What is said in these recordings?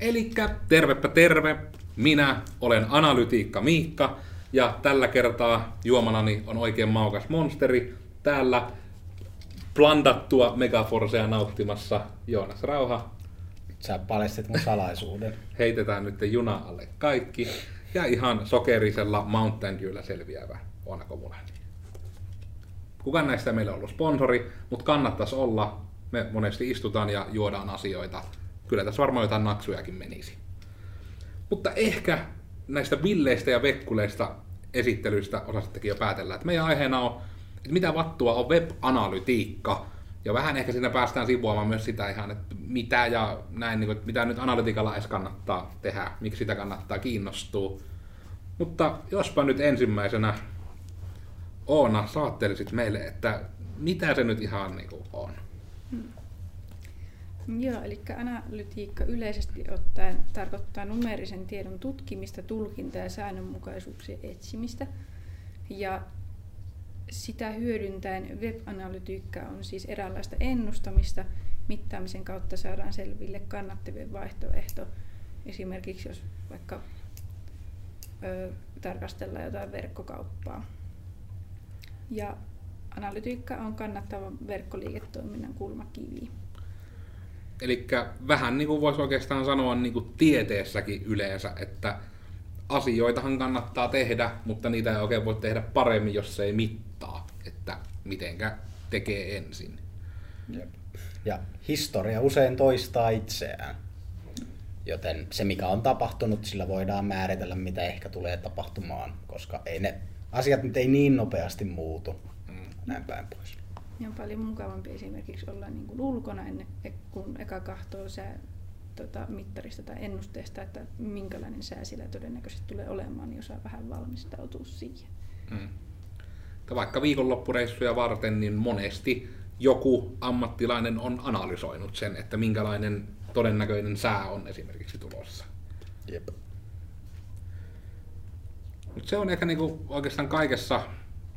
Elikkä tervepä terve, minä olen Analytiikka Miikka ja tällä kertaa juomanani on oikein maukas monsteri. Täällä blandattua Megaforcea nauttimassa Joonas Rauha. Sä paljastit mun salaisuuden. Heitetään nyt juna alle kaikki. Ja ihan sokerisella Mountain Dewllä selviävä Oona Komulainen. Kukaan näistä ei meillä ollut sponsori, mutta kannattaisi olla. Me monesti istutaan ja juodaan asioita. Kyllä tässä varmaan jotain naksujakin menisi. Mutta ehkä näistä villeistä ja vekkuleista esittelyistä osasittekin jo päätellä, että meidän aiheena on, että mitä vattua on web-analytiikka. Ja vähän ehkä siinä päästään sivuamaan myös sitä ihan, että mitä ja näin, niin kuin, mitä nyt analytiikalla edes kannattaa tehdä, miksi sitä kannattaa kiinnostua. Mutta jospa nyt ensimmäisenä Oona saattelisit meille, että mitä se nyt ihan niin kuin on? Joo, eli analytiikka yleisesti ottaen tarkoittaa numerisen tiedon tutkimista, tulkintaa ja säännönmukaisuuksien etsimistä. Ja sitä hyödyntäen web-analytiikka on siis eräänlaista ennustamista. Mittaamisen kautta saadaan selville kannattavien vaihtoehto. Esimerkiksi jos vaikka ö, tarkastellaan jotain verkkokauppaa. Ja analytiikka on kannattavan verkkoliiketoiminnan kulmakivi. Eli vähän niin kuin voisi oikeastaan sanoa niin kuin tieteessäkin yleensä, että asioitahan kannattaa tehdä, mutta niitä ei oikein voi tehdä paremmin, jos se ei mittaa, että mitenkä tekee ensin. Jep. Ja historia usein toistaa itseään. Joten se, mikä on tapahtunut, sillä voidaan määritellä, mitä ehkä tulee tapahtumaan, koska ei ne asiat nyt ei niin nopeasti muutu. Mm. Näin päin pois. Ja on paljon mukavampi esimerkiksi olla niin kuin ulkona ennen, kun eka kahtoo sää tota, mittarista tai ennusteesta, että minkälainen sää sillä todennäköisesti tulee olemaan, niin osaa vähän valmistautua siihen. Mm. Vaikka viikonloppureissuja varten, niin monesti joku ammattilainen on analysoinut sen, että minkälainen todennäköinen sää on esimerkiksi tulossa. Jep. Mutta se on ehkä niinku oikeastaan kaikessa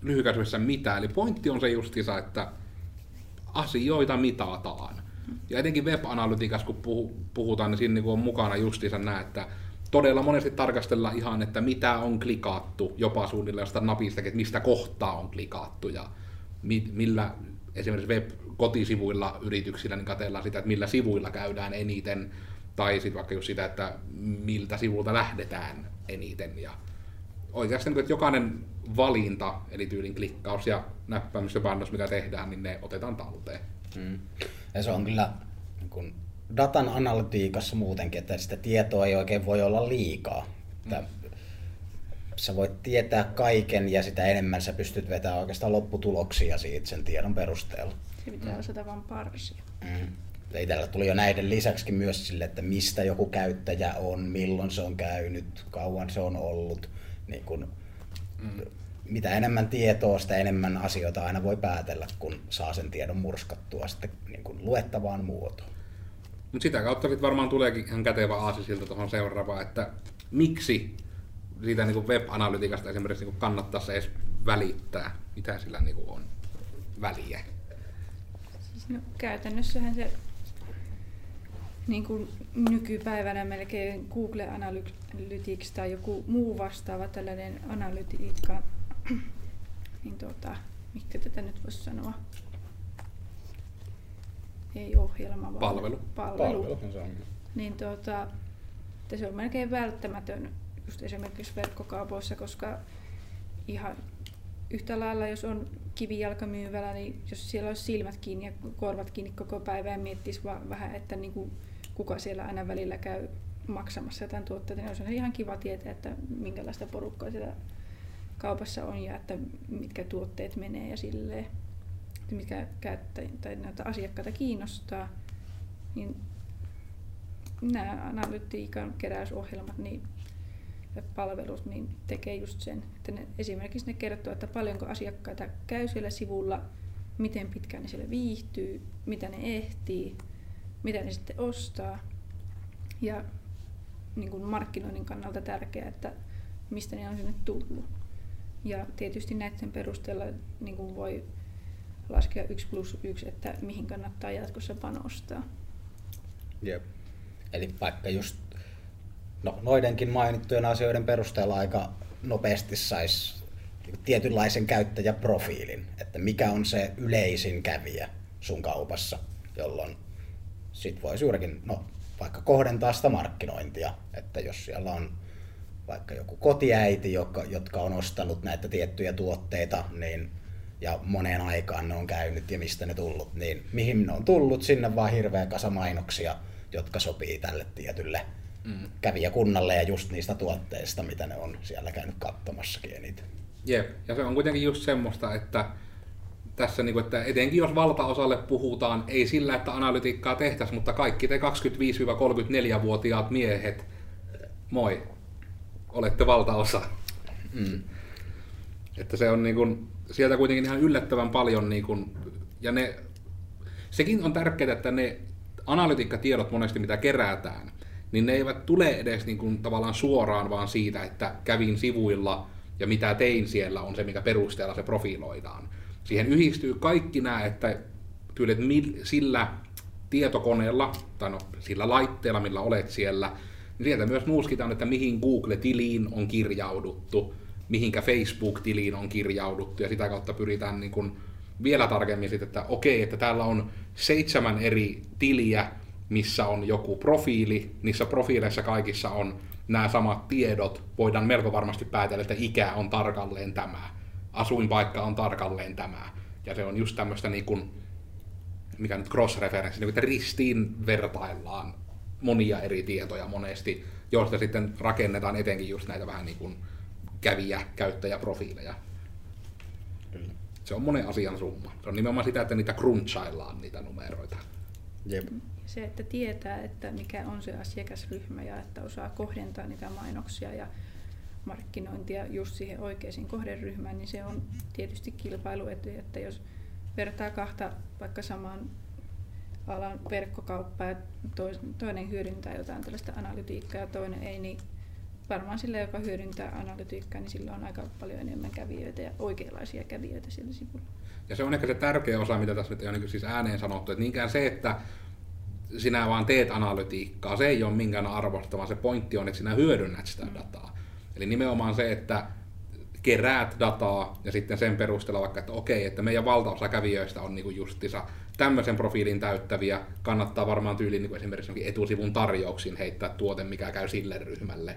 lyhykäisyydessä mitä. Eli pointti on se justiinsa, että asioita mitataan. Ja etenkin web-analytiikassa, kun puhutaan, niin siinä niinku on mukana justiinsa nämä, että todella monesti tarkastella ihan, että mitä on klikattu, jopa suunnilleen sitä napista, että mistä kohtaa on klikattu ja millä esimerkiksi web-kotisivuilla yrityksillä niin katsellaan sitä, että millä sivuilla käydään eniten, tai sitten vaikka just sitä, että miltä sivulta lähdetään eniten. Ja oikeastaan, että jokainen valinta, eli tyylin klikkaus ja näppäimistö panos, mikä tehdään, niin ne otetaan talteen. Mm. Ja se on kyllä kun datan analytiikassa muutenkin, että sitä tietoa ei oikein voi olla liikaa. Mm. Sä voit tietää kaiken ja sitä enemmän sä pystyt vetämään oikeastaan lopputuloksia siitä sen tiedon perusteella. Se pitää mm. osata vaan parsia. Mm. Ei täällä tuli jo näiden lisäksi myös sille, että mistä joku käyttäjä on, milloin se on käynyt, kauan se on ollut. Niin kun, mm mitä enemmän tietoa, sitä enemmän asioita aina voi päätellä, kun saa sen tiedon murskattua sitten niin kuin luettavaan muotoon. Mutta sitä kautta sitten varmaan tuleekin ihan kätevä aasi siltä tuohon seuraavaan, että miksi siitä niin web-analytiikasta esimerkiksi niin kannattaisi edes välittää, mitä sillä niin on väliä. Siis no, käytännössähän se niin kuin nykypäivänä melkein Google Analytics tai joku muu vastaava tällainen analytiikka niin tota, mikä tätä nyt voisi sanoa? Ei ohjelma, vaan palvelu. palvelu. palvelu. Niin tota, että se on melkein välttämätön just esimerkiksi verkkokaupoissa, koska ihan yhtä lailla, jos on kivijalkamyyvällä, niin jos siellä olisi silmät kiinni ja korvat kiinni koko päivän ja miettisi vaan vähän, että niin kuin, kuka siellä aina välillä käy maksamassa jotain tuotteita, niin olisi ihan kiva tietää, että minkälaista porukkaa siellä kaupassa on ja että mitkä tuotteet menee ja silleen, että mitkä käyttäjä, tai näitä asiakkaita kiinnostaa, niin nämä analytiikan keräysohjelmat niin, ja palvelut niin tekee just sen, että ne, esimerkiksi ne kertoo, että paljonko asiakkaita käy siellä sivulla, miten pitkään ne siellä viihtyy, mitä ne ehtii, mitä ne sitten ostaa. Ja niin kuin markkinoinnin kannalta tärkeää, että mistä ne on sinne tullut. Ja tietysti näiden perusteella niin kuin voi laskea 1 plus 1, että mihin kannattaa jatkossa panostaa. Jep. Eli vaikka just no, noidenkin mainittujen asioiden perusteella aika nopeasti saisi tietynlaisen käyttäjäprofiilin, että mikä on se yleisin kävijä sun kaupassa, jolloin sit voisi juurikin no, vaikka kohdentaa sitä markkinointia, että jos siellä on vaikka joku kotiäiti, joka, jotka on ostanut näitä tiettyjä tuotteita, niin ja moneen aikaan ne on käynyt ja mistä ne tullut, niin mihin ne on tullut, sinne vaan hirveä kasa mainoksia, jotka sopii tälle tietylle mm. kävijäkunnalle ja just niistä tuotteista, mitä ne on siellä käynyt katsomassakin eniten. Jep, ja se on kuitenkin just semmoista, että tässä, niin kuin, että etenkin jos valtaosalle puhutaan, ei sillä, että analytiikkaa tehtäisiin, mutta kaikki te 25-34-vuotiaat miehet, moi, olette valtaosa. Mm. Että se on niin kuin, sieltä kuitenkin ihan yllättävän paljon, niin kuin, ja ne, sekin on tärkeää, että ne analytiikkatiedot monesti, mitä kerätään, niin ne eivät tule edes niin kuin, tavallaan suoraan vaan siitä, että kävin sivuilla ja mitä tein siellä on se, mikä perusteella se profiloidaan. Siihen yhdistyy kaikki nämä, että tyylit sillä tietokoneella, tai no, sillä laitteella, millä olet siellä, niin sieltä myös nuuskitaan, että mihin Google-tiliin on kirjauduttu, mihinkä Facebook-tiliin on kirjauduttu, ja sitä kautta pyritään niin kuin vielä tarkemmin sitten, että okei, että täällä on seitsemän eri tiliä, missä on joku profiili, niissä profiileissa kaikissa on nämä samat tiedot, voidaan melko varmasti päätellä, että ikä on tarkalleen tämä, asuinpaikka on tarkalleen tämä. Ja se on just tämmöistä niin kuin, mikä nyt cross-referenssi, niin että ristiin vertaillaan monia eri tietoja monesti, joista sitten rakennetaan etenkin just näitä vähän niin kuin kävijä, käyttäjäprofiileja. Kyllä. Se on monen asian summa. Se on nimenomaan sitä, että niitä crunchaillaan niitä numeroita. Jep. Se, että tietää, että mikä on se asiakasryhmä ja että osaa kohdentaa niitä mainoksia ja markkinointia just siihen oikeisiin kohderyhmään, niin se on tietysti kilpailuetu, että jos vertaa kahta vaikka saman alan verkkokauppaa ja toinen hyödyntää jotain tällaista analytiikkaa ja toinen ei, niin varmaan sillä, joka hyödyntää analytiikkaa, niin sillä on aika paljon enemmän kävijöitä ja oikeanlaisia kävijöitä sillä sivulla. Ja se on ehkä se tärkeä osa, mitä tässä nyt on niin siis ääneen sanottu, että niinkään se, että sinä vaan teet analytiikkaa, se ei ole minkään arvosta, vaan se pointti on, että sinä hyödynnät sitä dataa. Eli nimenomaan se, että keräät dataa ja sitten sen perusteella vaikka, että okei, että meidän valtaosa kävijöistä on niinku justissa tämmöisen profiilin täyttäviä, kannattaa varmaan tyyliin niin esimerkiksi etusivun tarjouksiin heittää tuote, mikä käy sille ryhmälle.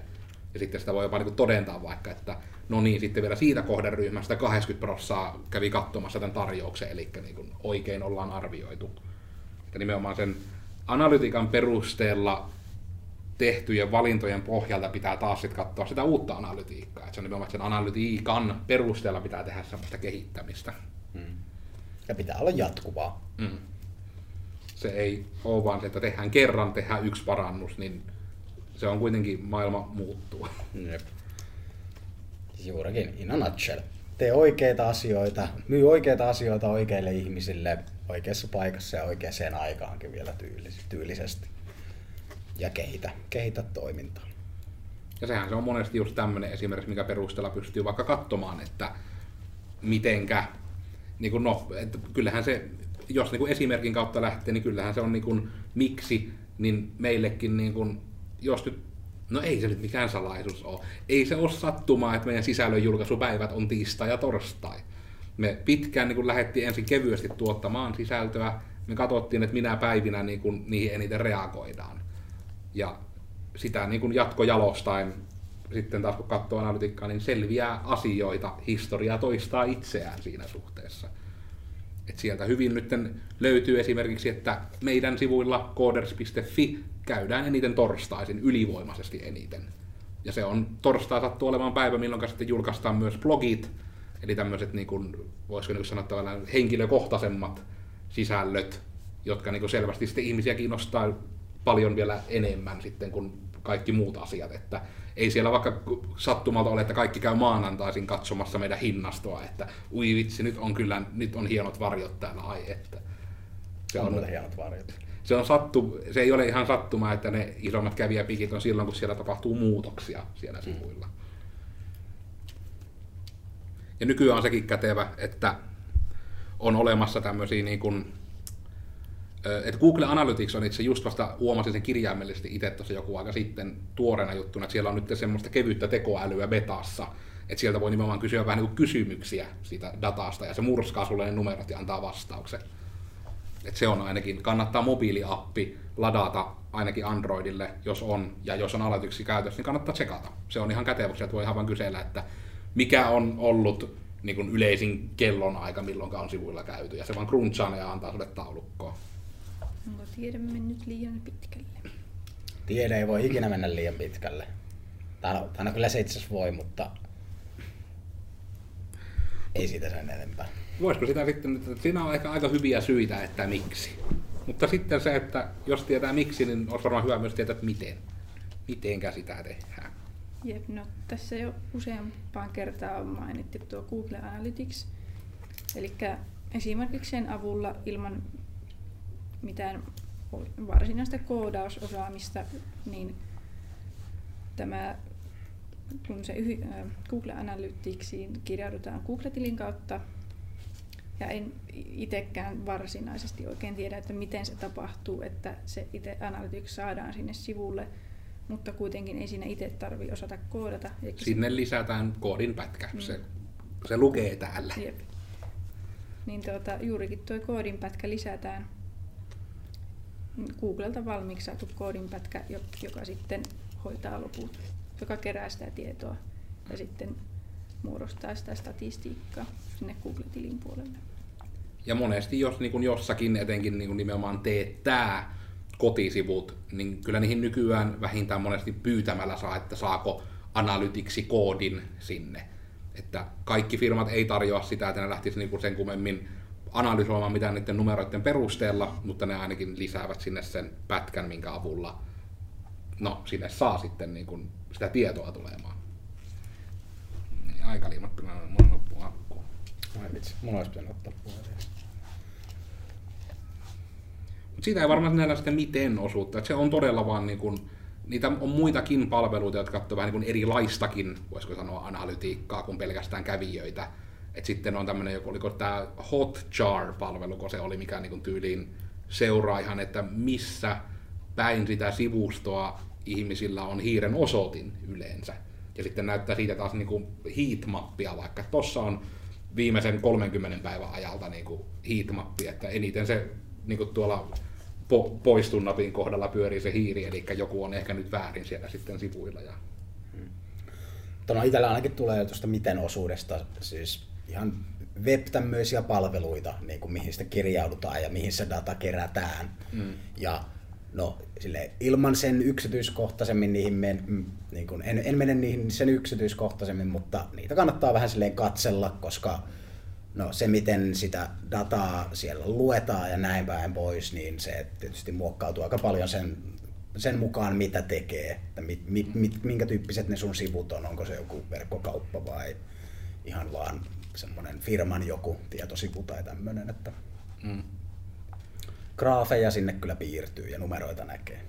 Ja sitten sitä voi jopa niin todentaa vaikka, että no niin, sitten vielä siitä kohderyhmästä 80 prosenttia kävi katsomassa tämän tarjouksen, eli niin kuin oikein ollaan arvioitu. Ja nimenomaan sen analytiikan perusteella tehtyjen valintojen pohjalta pitää taas sitten katsoa sitä uutta analytiikkaa. Että se on nimenomaan sen analytiikan perusteella pitää tehdä sellaista kehittämistä. Mm. Ja pitää olla jatkuvaa. Mm. Se ei ole vaan se, että tehdään kerran, tehdään yksi parannus, niin se on kuitenkin maailma muuttuu. Jep. Juurikin, in a nutshell. Tee oikeita asioita, myy oikeita asioita oikeille ihmisille oikeassa paikassa ja oikeaan aikaankin vielä tyylisesti. Ja kehitä, kehitä toimintaa. Ja sehän se on monesti just tämmöinen esimerkiksi, mikä perusteella pystyy vaikka katsomaan, että mitenkä, niin kuin no, että kyllähän se, jos niin kuin esimerkin kautta lähtee, niin kyllähän se on niin kuin, miksi, niin meillekin niin kuin, jos nyt No ei se nyt mikään salaisuus ole. Ei se ole sattumaa, että meidän sisällön julkaisupäivät on tiistai ja torstai. Me pitkään niin lähdettiin ensin kevyesti tuottamaan sisältöä. Me katsottiin, että minä päivinä niin kuin, niihin eniten reagoidaan. Ja sitä niin kuin jatkojalostaen sitten taas kun katsoo analytiikkaa, niin selviää asioita, historia toistaa itseään siinä suhteessa. Et sieltä hyvin nyt löytyy esimerkiksi, että meidän sivuilla coders.fi käydään eniten torstaisin, ylivoimaisesti eniten. Ja se on torstai sattuu olemaan päivä, milloin sitten julkaistaan myös blogit, eli tämmöiset, niin kuin, voisiko niin sanoa henkilökohtaisemmat sisällöt, jotka niin kuin selvästi sitten ihmisiä kiinnostaa paljon vielä enemmän sitten kuin kaikki muut asiat, että ei siellä vaikka sattumalta ole, että kaikki käy maanantaisin katsomassa meidän hinnastoa, että ui vitsi, nyt on kyllä, nyt on hienot varjot täällä, ai että. Se on, on hienot varjot. Se, on sattu, se ei ole ihan sattuma, että ne isommat kävijäpikit on silloin, kun siellä tapahtuu muutoksia siellä mm. sivuilla. Ja nykyään on sekin kätevä, että on olemassa tämmöisiä niin kuin että Google Analytics on itse just vasta huomasin sen kirjaimellisesti itse tuossa joku aika sitten tuoreena juttuna, että siellä on nyt semmoista kevyttä tekoälyä betassa, että sieltä voi nimenomaan kysyä vähän niin kuin kysymyksiä siitä datasta, ja se murskaa sulle ne numerot ja antaa vastauksen. Et se on ainakin, kannattaa mobiiliappi ladata ainakin Androidille, jos on, ja jos on aloituksi käytössä, niin kannattaa tsekata. Se on ihan kätevä, että voi ihan vaan kysellä, että mikä on ollut niin kuin yleisin kellon aika, milloin on sivuilla käyty, ja se vaan crunchaa ja antaa sulle taulukkoa. Onko tiede mennyt liian pitkälle? Tiede ei voi ikinä mennä liian pitkälle. Tai no, kyllä se itse asiassa voi, mutta ei siitä sen enempää. Voisiko sitä sitten, että siinä on ehkä aika hyviä syitä, että miksi. Mutta sitten se, että jos tietää miksi, niin olisi varmaan hyvä myös tietää, että miten. Mitenkä sitä tehdään. Jep, no tässä jo useampaan kertaan on mainittu tuo Google Analytics. Eli esimerkiksi sen avulla ilman mitään varsinaista koodausosaamista, niin tämä, kun se Google Analyticsiin kirjaudutaan Google-tilin kautta, ja en itsekään varsinaisesti oikein tiedä, että miten se tapahtuu, että se itse Analytics saadaan sinne sivulle, mutta kuitenkin ei siinä itse tarvi osata koodata. Sinne se... lisätään koodin pätkä, mm. se, se lukee täällä. Jep. Niin tuota, juurikin tuo koodin pätkä lisätään Googlelta valmiiksi saatu koodinpätkä, joka sitten hoitaa loput, joka kerää sitä tietoa ja sitten muodostaa sitä statistiikkaa sinne Google-tilin puolelle. Ja monesti jos niin kuin jossakin etenkin niin kuin nimenomaan teettää kotisivut, niin kyllä niihin nykyään vähintään monesti pyytämällä saa, että saako analytiksi koodin sinne. Että kaikki firmat ei tarjoa sitä, että ne lähtisi niin kuin sen kummemmin analysoimaan mitään niiden numeroiden perusteella, mutta ne ainakin lisäävät sinne sen pätkän, minkä avulla no, sinne saa sitten niin kuin sitä tietoa tulemaan. Niin, aika liimattuna on loppu akku. Ai vitsi, mulla olisi pitänyt ottaa puhelin. Mutta siitä ei varmaan näillä sitten miten osuutta. että se on todella vaan niin kuin, niitä on muitakin palveluita, jotka katsovat vähän niin kuin erilaistakin, voisiko sanoa, analytiikkaa kuin pelkästään kävijöitä et sitten on tämmöinen, oliko tämä Hotjar-palvelu, kun se oli, mikä niin kuin tyyliin seuraa ihan, että missä päin sitä sivustoa ihmisillä on hiiren osoitin yleensä. Ja sitten näyttää siitä taas niin kuin heatmappia, vaikka tuossa on viimeisen 30 päivän ajalta niin kuin heatmappi, että eniten se niin kuin tuolla po- poistun napin kohdalla pyörii se hiiri, eli joku on ehkä nyt väärin siellä sitten sivuilla. Ja... Hmm. Tuolla itsellä ainakin tulee tuosta miten osuudesta, siis ihan web-tämmöisiä palveluita, niin kuin mihin sitä kirjaudutaan ja mihin se data kerätään. Mm. Ja no, sille, ilman sen yksityiskohtaisemmin niihin, men, mm, niin kuin, en, en mene niihin sen yksityiskohtaisemmin, mutta niitä kannattaa vähän silleen katsella, koska no, se miten sitä dataa siellä luetaan ja näin päin pois, niin se tietysti muokkautuu aika paljon sen, sen mukaan, mitä tekee, että mit, mit, mit, minkä tyyppiset ne sun sivut on, onko se joku verkkokauppa vai ihan vaan semmoinen firman joku tietosivu tai tämmöinen, että mm. graafeja sinne kyllä piirtyy ja numeroita näkee.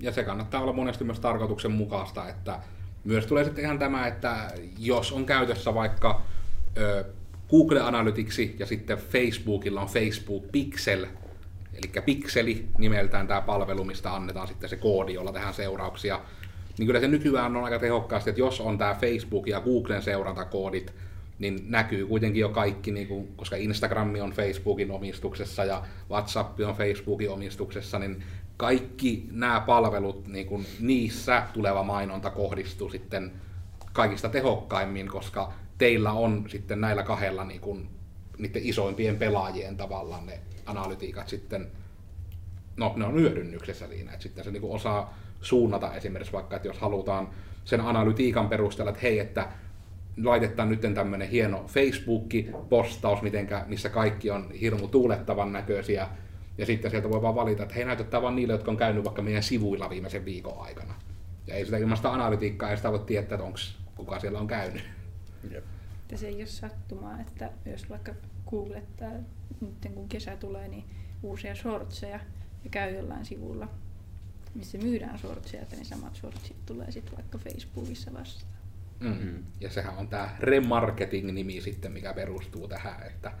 Ja se kannattaa olla monesti myös tarkoituksenmukaista, että myös tulee sitten ihan tämä, että jos on käytössä vaikka ö, Google Analytics ja sitten Facebookilla on Facebook Pixel, eli Pixeli nimeltään tämä palvelu, mistä annetaan sitten se koodi, jolla tehdään seurauksia, niin kyllä se nykyään on aika tehokkaasti, että jos on tämä Facebook ja Googlen seurantakoodit, niin näkyy kuitenkin jo kaikki, niin kuin, koska Instagram on Facebookin omistuksessa ja WhatsApp on Facebookin omistuksessa, niin kaikki nämä palvelut, niin kuin, niissä tuleva mainonta kohdistuu sitten kaikista tehokkaimmin, koska teillä on sitten näillä kahdella niin kuin, niiden isoimpien pelaajien tavallaan ne analytiikat sitten, no ne on hyödynnyksessä siinä, että sitten se niin kuin osaa suunnata esimerkiksi vaikka, että jos halutaan sen analytiikan perusteella, että hei, että laitetaan nyt tämmöinen hieno Facebook-postaus, mitenkä, missä kaikki on hirmu tuulettavan näköisiä, ja sitten sieltä voi vaan valita, että hei näytetään vaan niille, jotka on käynyt vaikka meidän sivuilla viimeisen viikon aikana. Ja ei sitä ilmasta analytiikkaa, ei sitä voi tietää, että onko kuka siellä on käynyt. Jep. se ei ole sattumaa, että jos vaikka googlettaa, nyt kun kesä tulee, niin uusia shortseja ja käy jollain sivulla, missä myydään shortseja, että ne samat shortsit tulee sitten vaikka Facebookissa vastaan. Mm. Ja sehän on tämä remarketing-nimi sitten, mikä perustuu tähän, että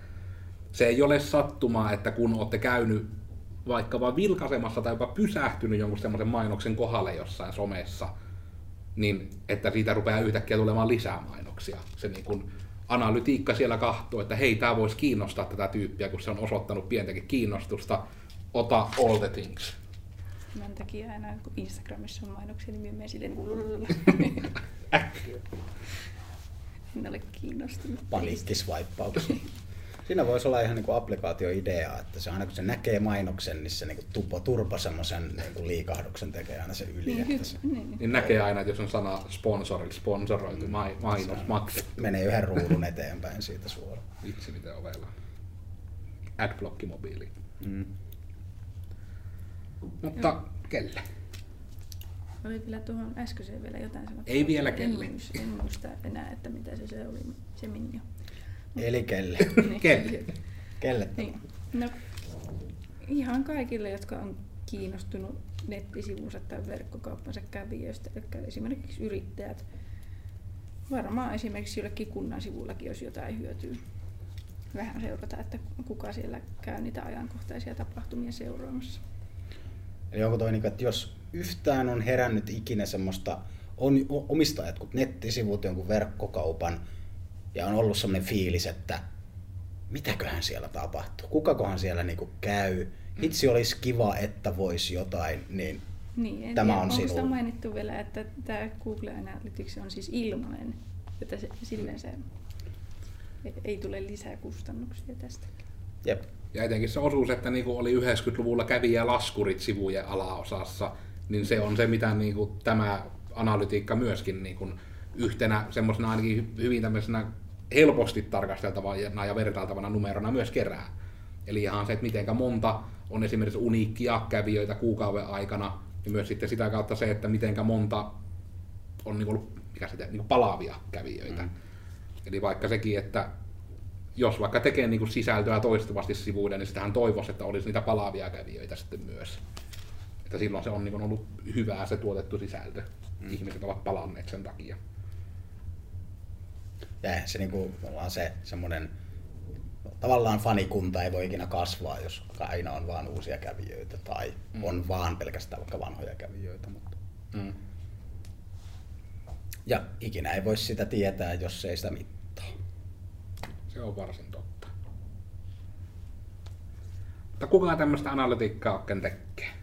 se ei ole sattumaa, että kun olette käynyt vaikka vaan vilkaisemassa tai jopa pysähtynyt jonkun semmoisen mainoksen kohdalle jossain somessa, niin että siitä rupeaa yhtäkkiä tulemaan lisää mainoksia. Se niin kuin analytiikka siellä kahtoo, että hei, tämä voisi kiinnostaa tätä tyyppiä, kun se on osoittanut pientäkin kiinnostusta. Ota all the things. Mä takia aina, kun Instagramissa on mainoksia, niin menen silleen En ole kiinnostunut. Paniikkisvaippauksia. Siinä voisi olla ihan niin applikaatioidea, että se aina kun se näkee mainoksen, niin se niin kuin tupo turpa semmoisen niin liikahduksen tekee aina se yli. Niin, että se... niin, niin näkee aina, että jos on sana sponsori, sponsoroitu mm. mainos, maksettu. Menee yhden ruudun eteenpäin siitä suoraan. Vitsi miten ovella. Adblocki mobiili. Mm. Mutta Joo. kelle? Oli vielä tuohon äskeiseen vielä jotain sanottua. Ei vielä kelle. En, en muista enää, että mitä se, se oli, se Minjo. Eli kelle? Niin. kelle? kelle? Niin. No, ihan kaikille, jotka on kiinnostunut nettisivunsa tai verkkokauppansa kävijöistä, eli esimerkiksi yrittäjät. Varmaan esimerkiksi jollekin kunnan sivullakin, jos jotain hyötyy vähän seurata, että kuka siellä käy niitä ajankohtaisia tapahtumia seuraamassa. Eli onko toi, niin että jos yhtään on herännyt ikinä semmoista, on omistaa jotkut nettisivut, jonkun verkkokaupan, ja on ollut semmoinen fiilis, että mitäköhän siellä tapahtuu, kukakohan siellä niinku käy, mm. itse olisi kiva, että voisi jotain, niin, niin tämä tiedä, on sinun. sinun. mainittu vielä, että tämä Google Analytics on siis ilmainen, että se, silleen se ei tule lisää kustannuksia tästä. Jep. Ja etenkin se osuus, että niinku oli 90-luvulla kävijä laskurit sivujen alaosassa, niin se on se, mitä niinku tämä analytiikka myöskin niinku yhtenä semmoisena ainakin hyvin tämmöisenä helposti tarkasteltavana ja vertailtavana numerona myös kerää. Eli ihan se, että mitenkä monta on esimerkiksi uniikkia kävijöitä kuukauden aikana, ja myös sitten sitä kautta se, että mitenkä monta on niin kuin, mikä se te, niin kuin palaavia kävijöitä. Mm. Eli vaikka sekin, että jos vaikka tekee niin kuin sisältöä toistuvasti sivuille, niin sitähän toivoisi, että olisi niitä palaavia kävijöitä sitten myös. Että silloin se on niin ollut hyvää se tuotettu sisältö. Mm. Ihmiset ovat palanneet sen takia. Ja se niin kuin, se semmoinen tavallaan fanikunta ei voi ikinä kasvaa, jos aina on vaan uusia kävijöitä tai mm. on vaan pelkästään vaikka vanhoja kävijöitä. Mutta... Mm. Ja ikinä ei voi sitä tietää, jos ei sitä mittaa. Se on varsin totta. Mutta kuka tämmöistä analytiikkaa oikein tekee?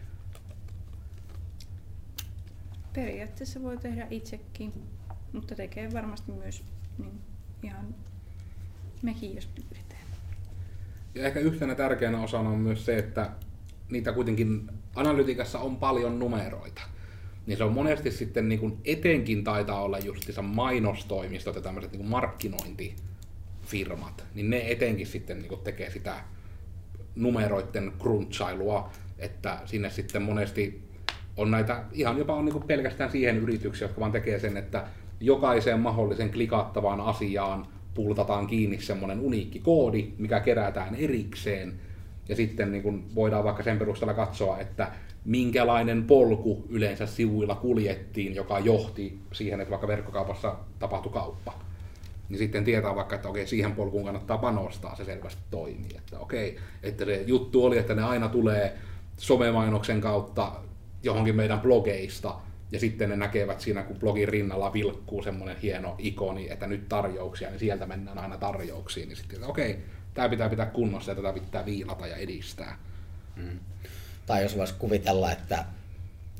Periaatteessa voi tehdä itsekin, mutta tekee varmasti myös niin ihan mekin, jos pyydetään. Ja ehkä yhtenä tärkeänä osana on myös se, että niitä kuitenkin analytiikassa on paljon numeroita. Niin se on monesti sitten niin kuin etenkin taitaa olla justiinsa mainostoimistot ja tämmöiset niin kuin markkinointifirmat, niin ne etenkin sitten niin kuin tekee sitä numeroiden crunchailua, että sinne sitten monesti on näitä, ihan jopa on niin pelkästään siihen yrityksiä, jotka vaan tekee sen, että jokaiseen mahdollisen klikattavaan asiaan pultataan kiinni semmoinen uniikki koodi, mikä kerätään erikseen. Ja sitten niin kun voidaan vaikka sen perusteella katsoa, että minkälainen polku yleensä sivuilla kuljettiin, joka johti siihen, että vaikka verkkokaupassa tapahtui kauppa. Niin sitten tietää vaikka, että okei, siihen polkuun kannattaa panostaa, se selvästi toimii. Että okei, että se juttu oli, että ne aina tulee somemainoksen kautta johonkin meidän blogeista, ja sitten ne näkevät siinä, kun blogin rinnalla vilkkuu semmoinen hieno ikoni, että nyt tarjouksia, niin sieltä mennään aina tarjouksiin. Niin sitten, okei, tämä pitää pitää kunnossa ja tätä pitää viilata ja edistää. Mm. Tai jos voisi kuvitella, että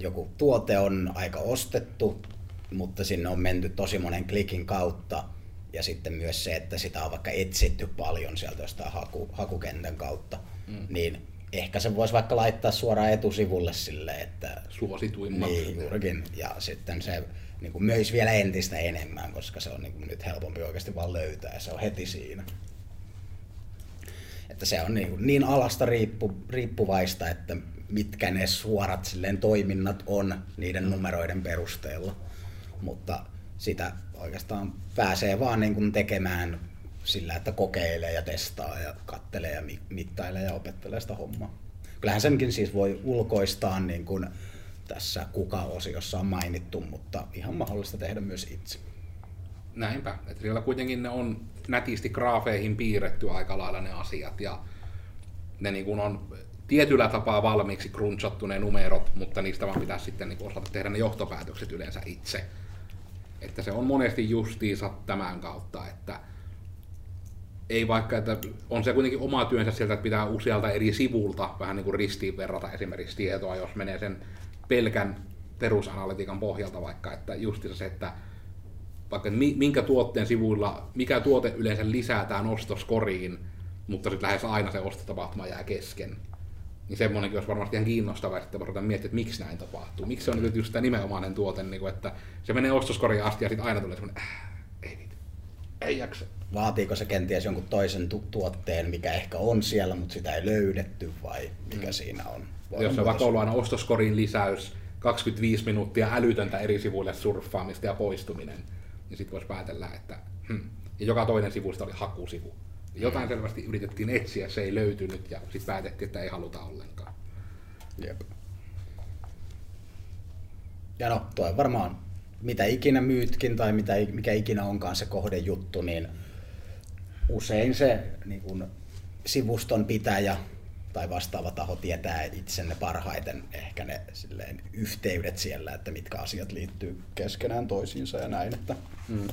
joku tuote on aika ostettu, mutta sinne on menty tosi monen klikin kautta, ja sitten myös se, että sitä on vaikka etsitty paljon sieltä jostain haku, hakukentän kautta, mm. niin ehkä se voisi vaikka laittaa suoraan etusivulle sille, että... Suosituimmat. Niin, juurikin. Ja sitten se niin kuin möisi vielä entistä enemmän, koska se on niin kuin nyt helpompi oikeasti vaan löytää ja se on heti siinä. Että se on niin, kuin niin alasta riippu, riippuvaista, että mitkä ne suorat silleen toiminnat on niiden numeroiden perusteella. Mutta sitä oikeastaan pääsee vaan niin kuin tekemään sillä, että kokeilee ja testaa ja kattelee ja mittailee ja opettelee sitä hommaa. Kyllähän senkin siis voi ulkoistaa niin kuin tässä kuka-osiossa on mainittu, mutta ihan mahdollista tehdä myös itse. Näinpä, että siellä kuitenkin ne on nätisti graafeihin piirretty aika lailla ne asiat ja ne niin kuin on tietyllä tapaa valmiiksi crunchattu ne numerot, mutta niistä vaan pitäisi sitten niin osata tehdä ne johtopäätökset yleensä itse. Että se on monesti justiinsa tämän kautta, että ei vaikka, että on se kuitenkin oma työnsä sieltä, että pitää usealta eri sivulta vähän niin kuin ristiin verrata esimerkiksi tietoa, jos menee sen pelkän perusanalytiikan pohjalta vaikka, että justiinsa se, että vaikka minkä tuotteen sivuilla, mikä tuote yleensä lisätään ostoskoriin, mutta sitten lähes aina se ostotapahtuma jää kesken. Niin semmoinenkin olisi varmasti ihan kiinnostavaa, että voidaan miettiä, että miksi näin tapahtuu. Miksi se on nyt just tämä nimenomainen tuote, niin kuin, että se menee ostoskoriin asti ja sitten aina tulee semmoinen, äh, ei jaksa. Vaatiiko se kenties jonkun toisen tu- tuotteen, mikä ehkä on siellä, mutta sitä ei löydetty vai mikä mm. siinä on? Voi Jos on vaikka ollut aina ostoskoriin lisäys, 25 minuuttia älytöntä eri sivuille surffaamista ja poistuminen, niin sitten voisi päätellä, että hmm. ja joka toinen sivuista oli hakusivu. Jotain selvästi yritettiin etsiä, se ei löytynyt ja sitten päätettiin, että ei haluta ollenkaan. Jep. Ja no, toi varmaan mitä ikinä myytkin tai mitä, mikä ikinä onkaan se kohdejuttu, niin usein se niin kun, sivuston pitäjä tai vastaava taho tietää itsenne parhaiten ehkä ne silleen, yhteydet siellä, että mitkä asiat liittyy keskenään toisiinsa ja näin. Että mm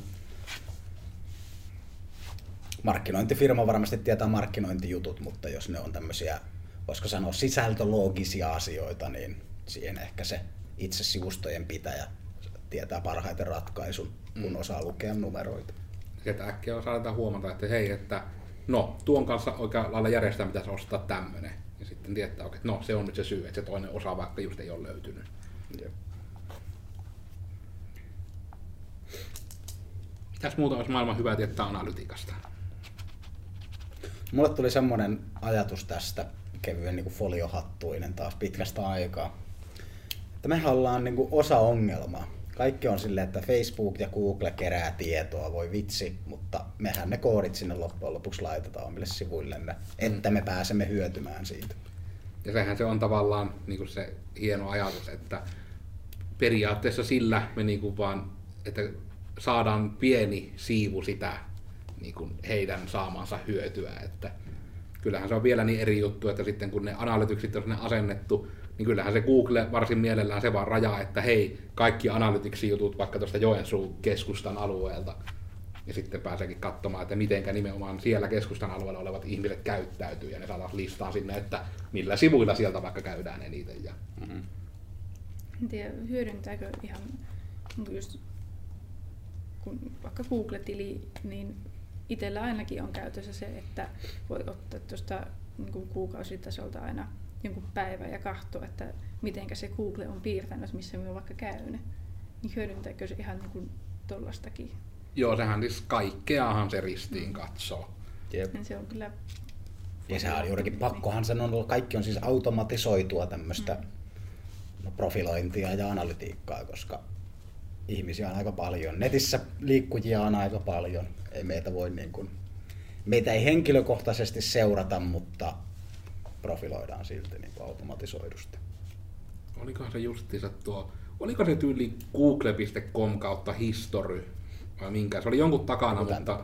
markkinointifirma varmasti tietää markkinointijutut, mutta jos ne on tämmöisiä, voisiko sanoa sisältöloogisia asioita, niin siihen ehkä se itse sivustojen pitäjä tietää parhaiten ratkaisun, kun mm. osaa lukea numeroita. Sieltä äkkiä saadaan huomata, että hei, että no, tuon kanssa oikein lailla järjestää pitäisi ostaa tämmöinen. Ja sitten tietää, että no, se on nyt se syy, että se toinen osa vaikka just ei ole löytynyt. Jep. Mitäs muuta olisi maailman hyvää tietää analytiikasta? Mulle tuli semmoinen ajatus tästä kevyen niin kuin foliohattuinen taas pitkästä aikaa. Että mehän ollaan niin kuin osa ongelmaa. Kaikki on silleen, että Facebook ja Google kerää tietoa, voi vitsi, mutta mehän ne koodit sinne loppujen lopuksi laitetaan omille sivuillemme, että me pääsemme hyötymään siitä. Ja sehän se on tavallaan niin kuin se hieno ajatus, että periaatteessa sillä me niin kuin vaan, että saadaan pieni siivu sitä niin kuin heidän saamansa hyötyä. Että kyllähän se on vielä niin eri juttu, että sitten kun ne analytyksit on sinne asennettu, niin kyllähän se Google varsin mielellään se vaan rajaa, että hei, kaikki analytiksi jutut vaikka tuosta Joensuun keskustan alueelta. Ja sitten pääseekin katsomaan, että mitenkä nimenomaan siellä keskustan alueella olevat ihmiset käyttäytyy, ja ne saadaan listaa sinne, että millä sivuilla sieltä vaikka käydään eniten. Ja... Mm-hmm. En tiedä, hyödyntääkö ihan just kun vaikka Google-tili, niin itsellä ainakin on käytössä se, että voi ottaa tuosta niin kuukausitasolta aina jonkun päivän ja katsoa, että miten se Google on piirtänyt, missä minä vaikka käynyt. Niin hyödyntääkö se ihan niin tollastakin? Joo, sehän siis kaikkeahan se ristiin mm. katsoo. Jep. Se on kyllä... Ja sehän on juurikin pakkohan sen on, kaikki on siis automatisoitua tämmöistä mm. No, profilointia ja analytiikkaa, koska ihmisiä on aika paljon. Netissä liikkujia on aika paljon ei meitä voi niin kuin, meitä ei henkilökohtaisesti seurata, mutta profiloidaan silti niin kuin automatisoidusti. Olikohan se justiinsa tuo, oliko se tyyli google.com kautta history vai minkä? Se oli jonkun takana, Kuten mutta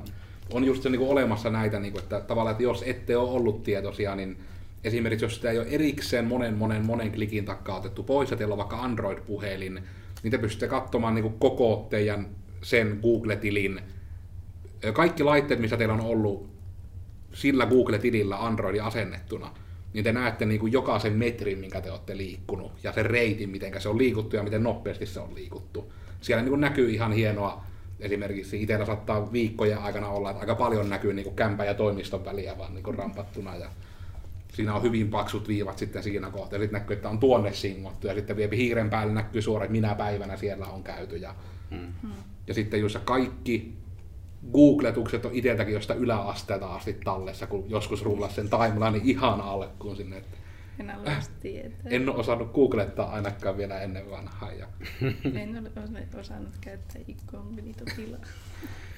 on just se niin kuin olemassa näitä, niin kuin, että tavallaan, että jos ette ole ollut tietoisia, niin esimerkiksi jos sitä ei ole erikseen monen, monen, monen klikin takaa otettu pois ja teillä on vaikka Android-puhelin, niin te pystytte katsomaan niin kuin koko teidän sen Google-tilin kaikki laitteet, missä teillä on ollut sillä Google-tilillä Androidin asennettuna, niin te näette niin kuin jokaisen metrin, minkä te olette liikkunut, ja sen reitin, miten se on liikuttu ja miten nopeasti se on liikuttu. Siellä niin kuin näkyy ihan hienoa, esimerkiksi itsellä saattaa viikkojen aikana olla, että aika paljon näkyy niin kuin kämpä ja toimiston väliä vaan niin kuin rampattuna, ja siinä on hyvin paksut viivat sitten siinä kohtaa, ja sitten näkyy, että on tuonne singottu, ja sitten vielä hiiren päälle näkyy suoraan, että minä päivänä siellä on käyty, ja, hmm. ja sitten just kaikki googletukset on itseltäkin josta yläasteelta asti tallessa, kun joskus rullasi sen timeline ihan alkuun sinne. Että en äh, En ole osannut googlettaa ainakaan vielä ennen vanhaa. Ja... en ole osannut käyttää inkognito-tilaa.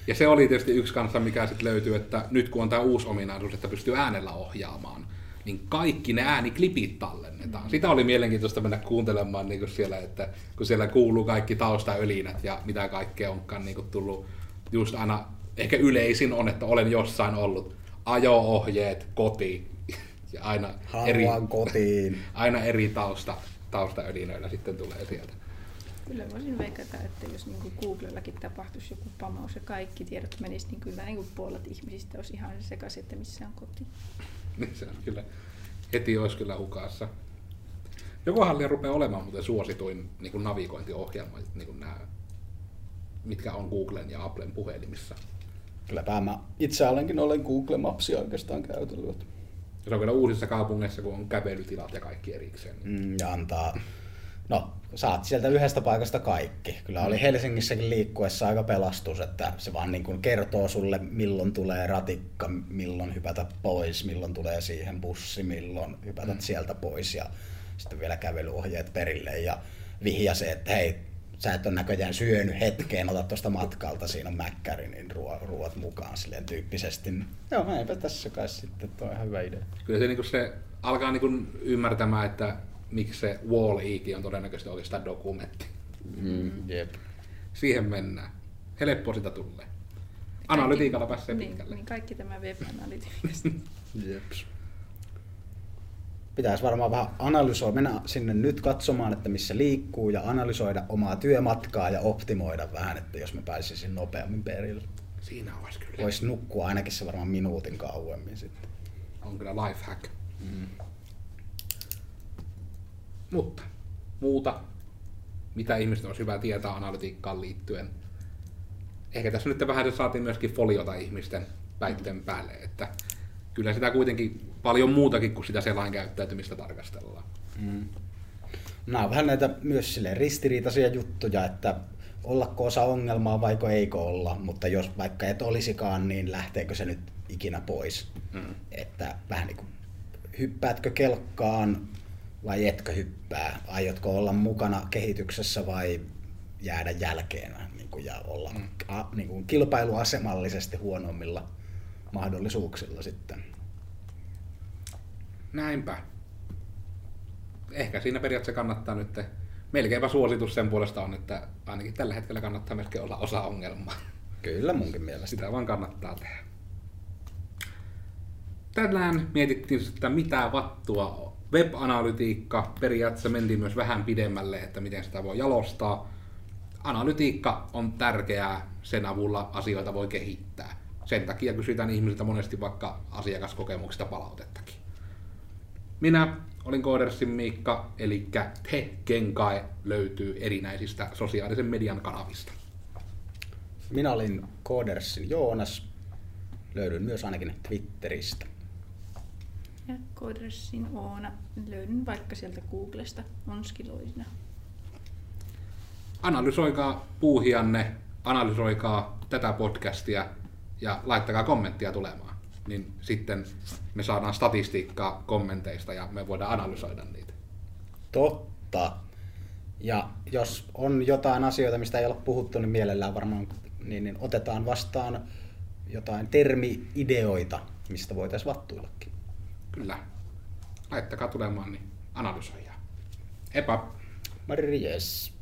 Ja se oli tietysti yksi kanssa, mikä sitten löytyy, että nyt kun on tämä uusi ominaisuus, että pystyy äänellä ohjaamaan, niin kaikki ne ääniklipit tallennetaan. Sitä oli mielenkiintoista mennä kuuntelemaan niin kuin siellä, että kun siellä kuuluu kaikki taustaölinät ja mitä kaikkea onkaan niin kuin tullut just aina ehkä yleisin on, että olen jossain ollut ajo-ohjeet, koti, Ja aina Haluan eri, kotiin. aina eri tausta, taustaölinöillä sitten tulee sieltä. Kyllä voisin veikata, että jos niin Googlellakin tapahtuisi joku pamaus ja kaikki tiedot menisivät, niin kyllä niin puolet ihmisistä olisi ihan sekaisin, että missä on koti. Niin se on kyllä, heti olisi kyllä hukassa. Jokohan rupeaa olemaan muuten suosituin niin kuin navigointiohjelma, niin kuin nämä, mitkä on Googlen ja Applen puhelimissa. Kylläpä mä itse olenkin olen Google Mapsia oikeastaan käytellyt. Se on kyllä uusissa kaupungeissa, kun on kävelytilat ja kaikki erikseen. Niin Mm, ja antaa, no saat sieltä yhdestä paikasta kaikki. Kyllä oli Helsingissäkin liikkuessa aika pelastus, että se vaan niin kuin kertoo sulle milloin tulee ratikka, milloin hypätä pois, milloin tulee siihen bussi, milloin hypätät sieltä pois ja sitten vielä kävelyohjeet perille ja vihja se, että hei, sä et ole näköjään syönyt hetkeen, ota tuosta matkalta, siinä on mäkkäri, niin ruo, ruoat mukaan silleen tyyppisesti. Joo, eipä tässä kai sitten, toi on ihan hyvä idea. Kyllä se, niin se alkaa niin ymmärtämään, että miksi se Wall-E on todennäköisesti oikeastaan dokumentti. Mm, jep. Siihen mennään. Helppo sitä tulee. Analytiikalla pääsee niin, pitkälle. niin kaikki tämä web-analytiikasta. Jeps. Pitäisi varmaan vähän analysoida, mennä sinne nyt katsomaan, että missä liikkuu ja analysoida omaa työmatkaa ja optimoida vähän, että jos me pääsisin nopeammin perille. Siinä olisi kyllä. Voisi nukkua ainakin se varmaan minuutin kauemmin sitten. On kyllä life hack. Mutta muuta, mitä ihmisten olisi hyvä tietää analytiikkaan liittyen. Ehkä tässä nyt vähän saatiin myöskin foliota ihmisten väitteen päälle, että kyllä sitä kuitenkin paljon muutakin kuin sitä selain käyttäytymistä tarkastellaan. Mm. Nämä on vähän näitä myös silleen ristiriitaisia juttuja, että ollako osa ongelmaa vaiko eikö olla, mutta jos vaikka et olisikaan, niin lähteekö se nyt ikinä pois. Mm. Että vähän niin kuin, hyppäätkö kelkkaan vai etkö hyppää? Aiotko olla mukana kehityksessä vai jäädä jälkeen niin kuin, ja olla Mm. a, niin kuin kilpailuasemallisesti huonommilla mahdollisuuksilla sitten? Näinpä. Ehkä siinä periaatteessa kannattaa nyt, melkeinpä suositus sen puolesta on, että ainakin tällä hetkellä kannattaa melkein olla osa ongelmaa. Kyllä munkin mielestä. Sitä vaan kannattaa tehdä. Tänään mietittiin, että mitä vattua web-analytiikka. Periaatteessa mentiin myös vähän pidemmälle, että miten sitä voi jalostaa. Analytiikka on tärkeää, sen avulla asioita voi kehittää. Sen takia kysytään ihmisiltä monesti vaikka asiakaskokemuksista palautettakin. Minä olin Koodersin Miikka, eli Te Kenkai löytyy erinäisistä sosiaalisen median kanavista. Minä olin Codersin Joonas. Löydyn myös ainakin Twitteristä. Ja Codersin Oona löydyn vaikka sieltä Googlesta onskiloisina. analysoikaa puuhianne, analysoikaa tätä podcastia ja laittakaa kommenttia tulemaan. Niin sitten me saadaan statistiikkaa kommenteista ja me voidaan analysoida niitä. Totta. Ja jos on jotain asioita, mistä ei ole puhuttu, niin mielellään varmaan niin, niin otetaan vastaan jotain termi-ideoita, mistä voitaisiin vattuillakin. Kyllä. Laittakaa tulemaan, niin analysoidaan. Epa! Morjes.